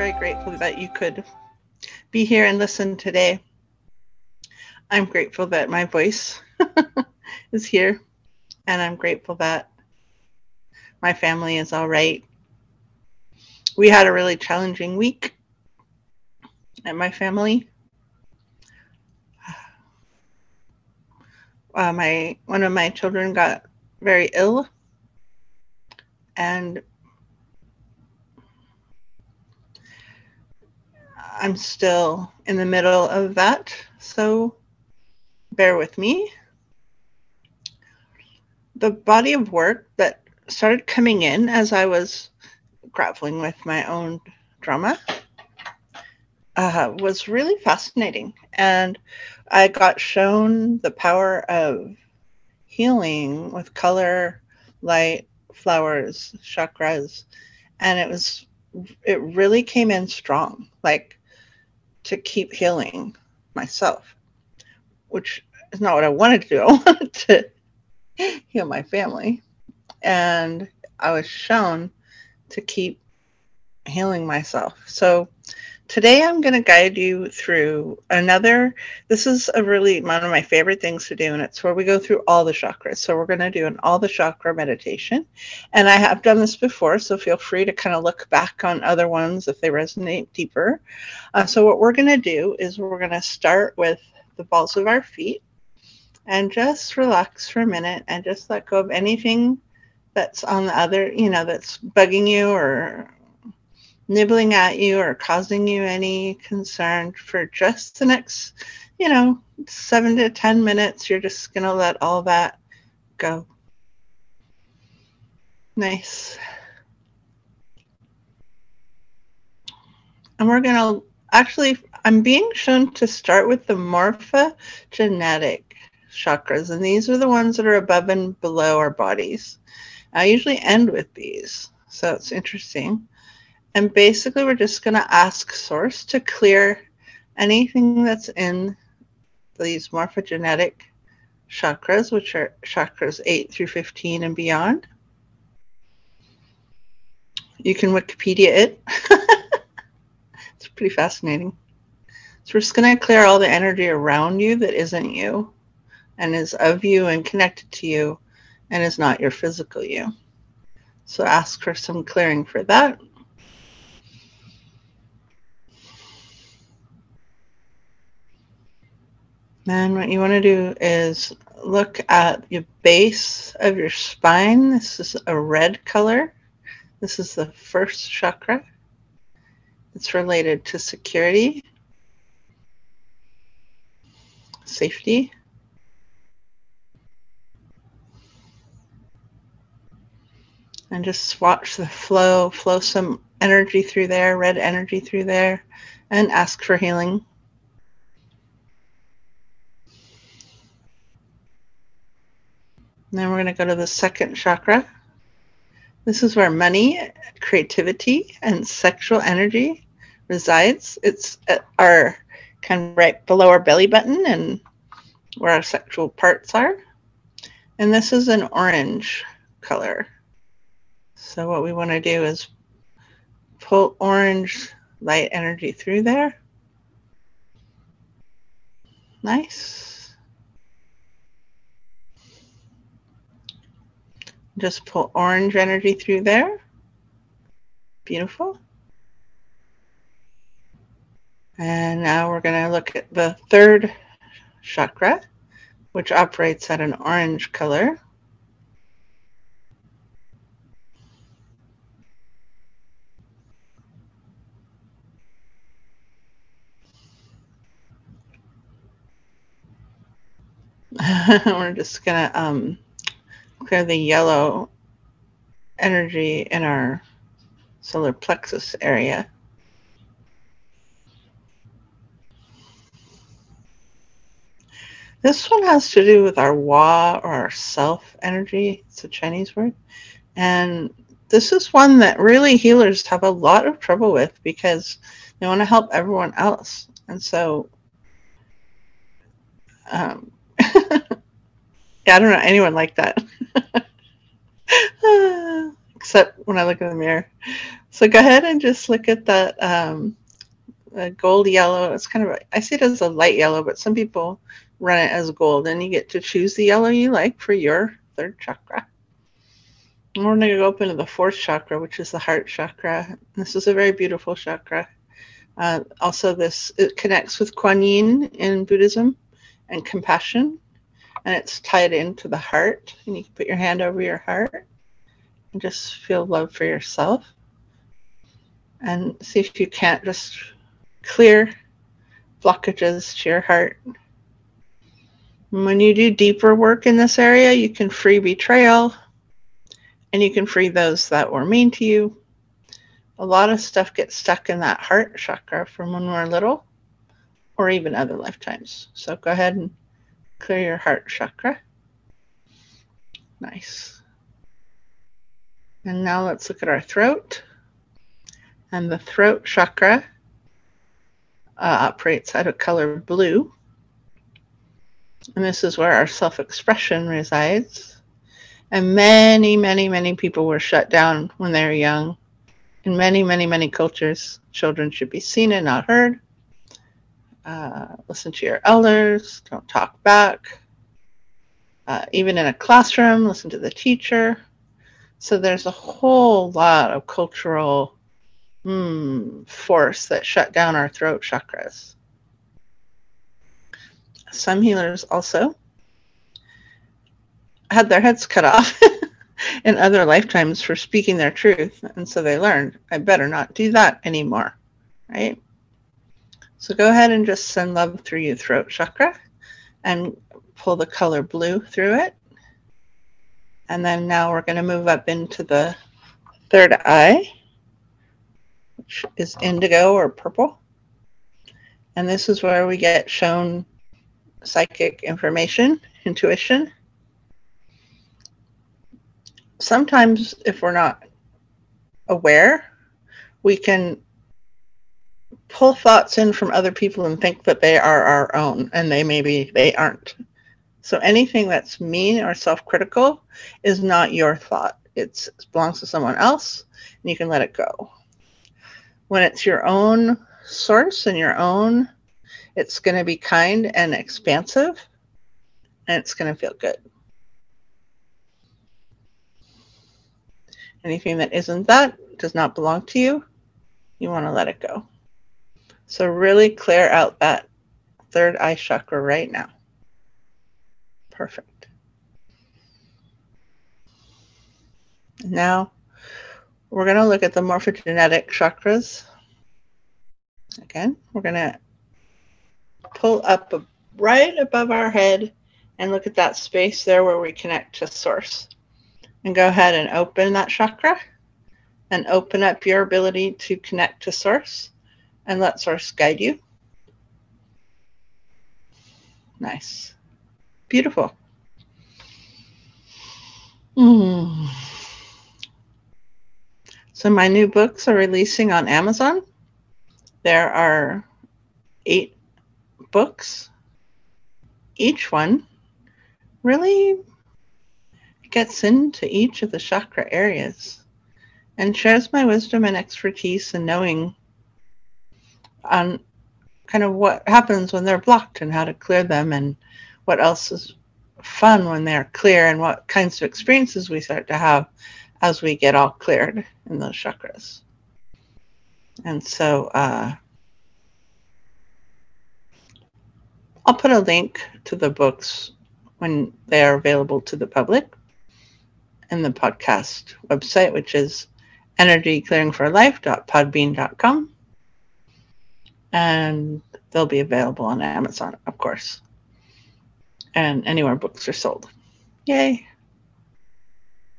very grateful that you could be here and listen today. I'm grateful that my voice is here, and I'm grateful that my family is all right. We had a really challenging week at my family. Uh, my one of my children got very ill, and I'm still in the middle of that, so bear with me. The body of work that started coming in as I was grappling with my own drama uh, was really fascinating. And I got shown the power of healing with color, light, flowers, chakras. And it was, it really came in strong. Like, to keep healing myself, which is not what I wanted to do. I wanted to heal my family. And I was shown to keep healing myself. So today I'm going to guide you through another. This is a really one of my favorite things to do, and it's where we go through all the chakras. So we're going to do an all the chakra meditation, and I have done this before, so feel free to kind of look back on other ones if they resonate deeper. Uh, so what we're going to do is we're going to start with the balls of our feet, and just relax for a minute and just let go of anything that's on the other, you know, that's bugging you or nibbling at you or causing you any concern for just the next, you know, seven to 10 minutes. You're just going to let all that go. Nice. And we're going to actually, I'm being shown to start with the morphogenetic chakras, and these are the ones that are above and below our bodies. I usually end with these, so it's interesting. And basically, we're just going to ask Source to clear anything that's in these morphogenetic chakras, which are chakras 8 through 15 and beyond. You can Wikipedia it. it's pretty fascinating. So we're just going to clear all the energy around you that isn't you and is of you and connected to you and is not your physical you. So ask for some clearing for that. And what you want to do is look at your base of your spine. This is a red color. This is the first chakra. It's related to security, safety. And just watch the flow, flow some energy through there, red energy through there, and ask for healing. Then we're going to go to the second chakra. This is where money, creativity, and sexual energy resides. It's at our kind of right below our belly button and where our sexual parts are. And this is an orange color. So what we want to do is pull orange light energy through there. Nice. Just pull orange energy through there. Beautiful. And now we're going to look at the third chakra, which operates at an orange color. we're just going to um, clear the yellow energy in our solar plexus area. This one has to do with our wa or our self energy. It's a Chinese word. And this is one that really healers have a lot of trouble with because they want to help everyone else. And so, um, I don't know anyone like that. Except when I look in the mirror. So go ahead and just look at that um, gold yellow. It's kind of, I see it as a light yellow, but some people run it as gold. And you get to choose the yellow you like for your third chakra. We're going to go up into the fourth chakra, which is the heart chakra. This is a very beautiful chakra. Uh, also, this it connects with Kuan Yin in Buddhism and compassion, and it's tied into the heart. And you can put your hand over your heart and just feel love for yourself. And see if you can't just clear blockages to your heart. when you do deeper work in this area, you can free betrayal and you can free those that were mean to you. A lot of stuff gets stuck in that heart chakra from when we're little or even other lifetimes. So go ahead and clear your heart chakra. Nice. And now let's look at our throat. And the throat chakra uh, operates out of color blue. And this is where our self expression resides. And many, many, many people were shut down when they were young. In many, many, many cultures, children should be seen and not heard. Uh, listen to your elders, don't talk back. Uh, even in a classroom, listen to the teacher. So there's a whole lot of cultural hmm, force that shut down our throat chakras. Some healers also had their heads cut off in other lifetimes for speaking their truth. And so they learned, I better not do that anymore. Right? So go ahead and just send love through your throat chakra and pull the color blue through it. And then now we're going to move up into the third eye which is indigo or purple. And this is where we get shown psychic information, intuition. Sometimes, if we're not aware, we can pull thoughts in from other people and think that they are our own, and they maybe they aren't. So anything that's mean or self-critical is not your thought. It belongs to someone else, and you can let it go when it's your own source and your own, it's going to be kind and expansive and it's going to feel good. Anything that isn't that does not belong to you, you want to let it go. So, really clear out that third eye chakra right now. Perfect. Now, we're going to look at the morphogenetic chakras. Again, we're going to pull up right above our head and look at that space there where we connect to source. And go ahead and open that chakra and open up your ability to connect to source and let source guide you. Nice. Beautiful. Mm. So my new books are releasing on Amazon. There are eight books. Each one really gets into each of the chakra areas and shares my wisdom and expertise in knowing on kind of what happens when they're blocked and how to clear them and what else is fun when they're clear and what kinds of experiences we start to have as we get all cleared in those chakras. And so uh, I'll put a link to the books when they are available to the public in the podcast website, which is energyclearingforlife.podbean.com. And they'll be available on Amazon, of course, and anywhere books are sold. Yay!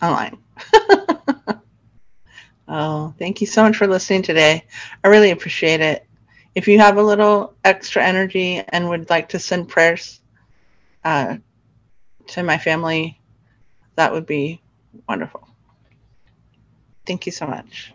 Online. oh, thank you so much for listening today. I really appreciate it. If you have a little extra energy and would like to send prayers uh, to my family, that would be wonderful. Thank you so much.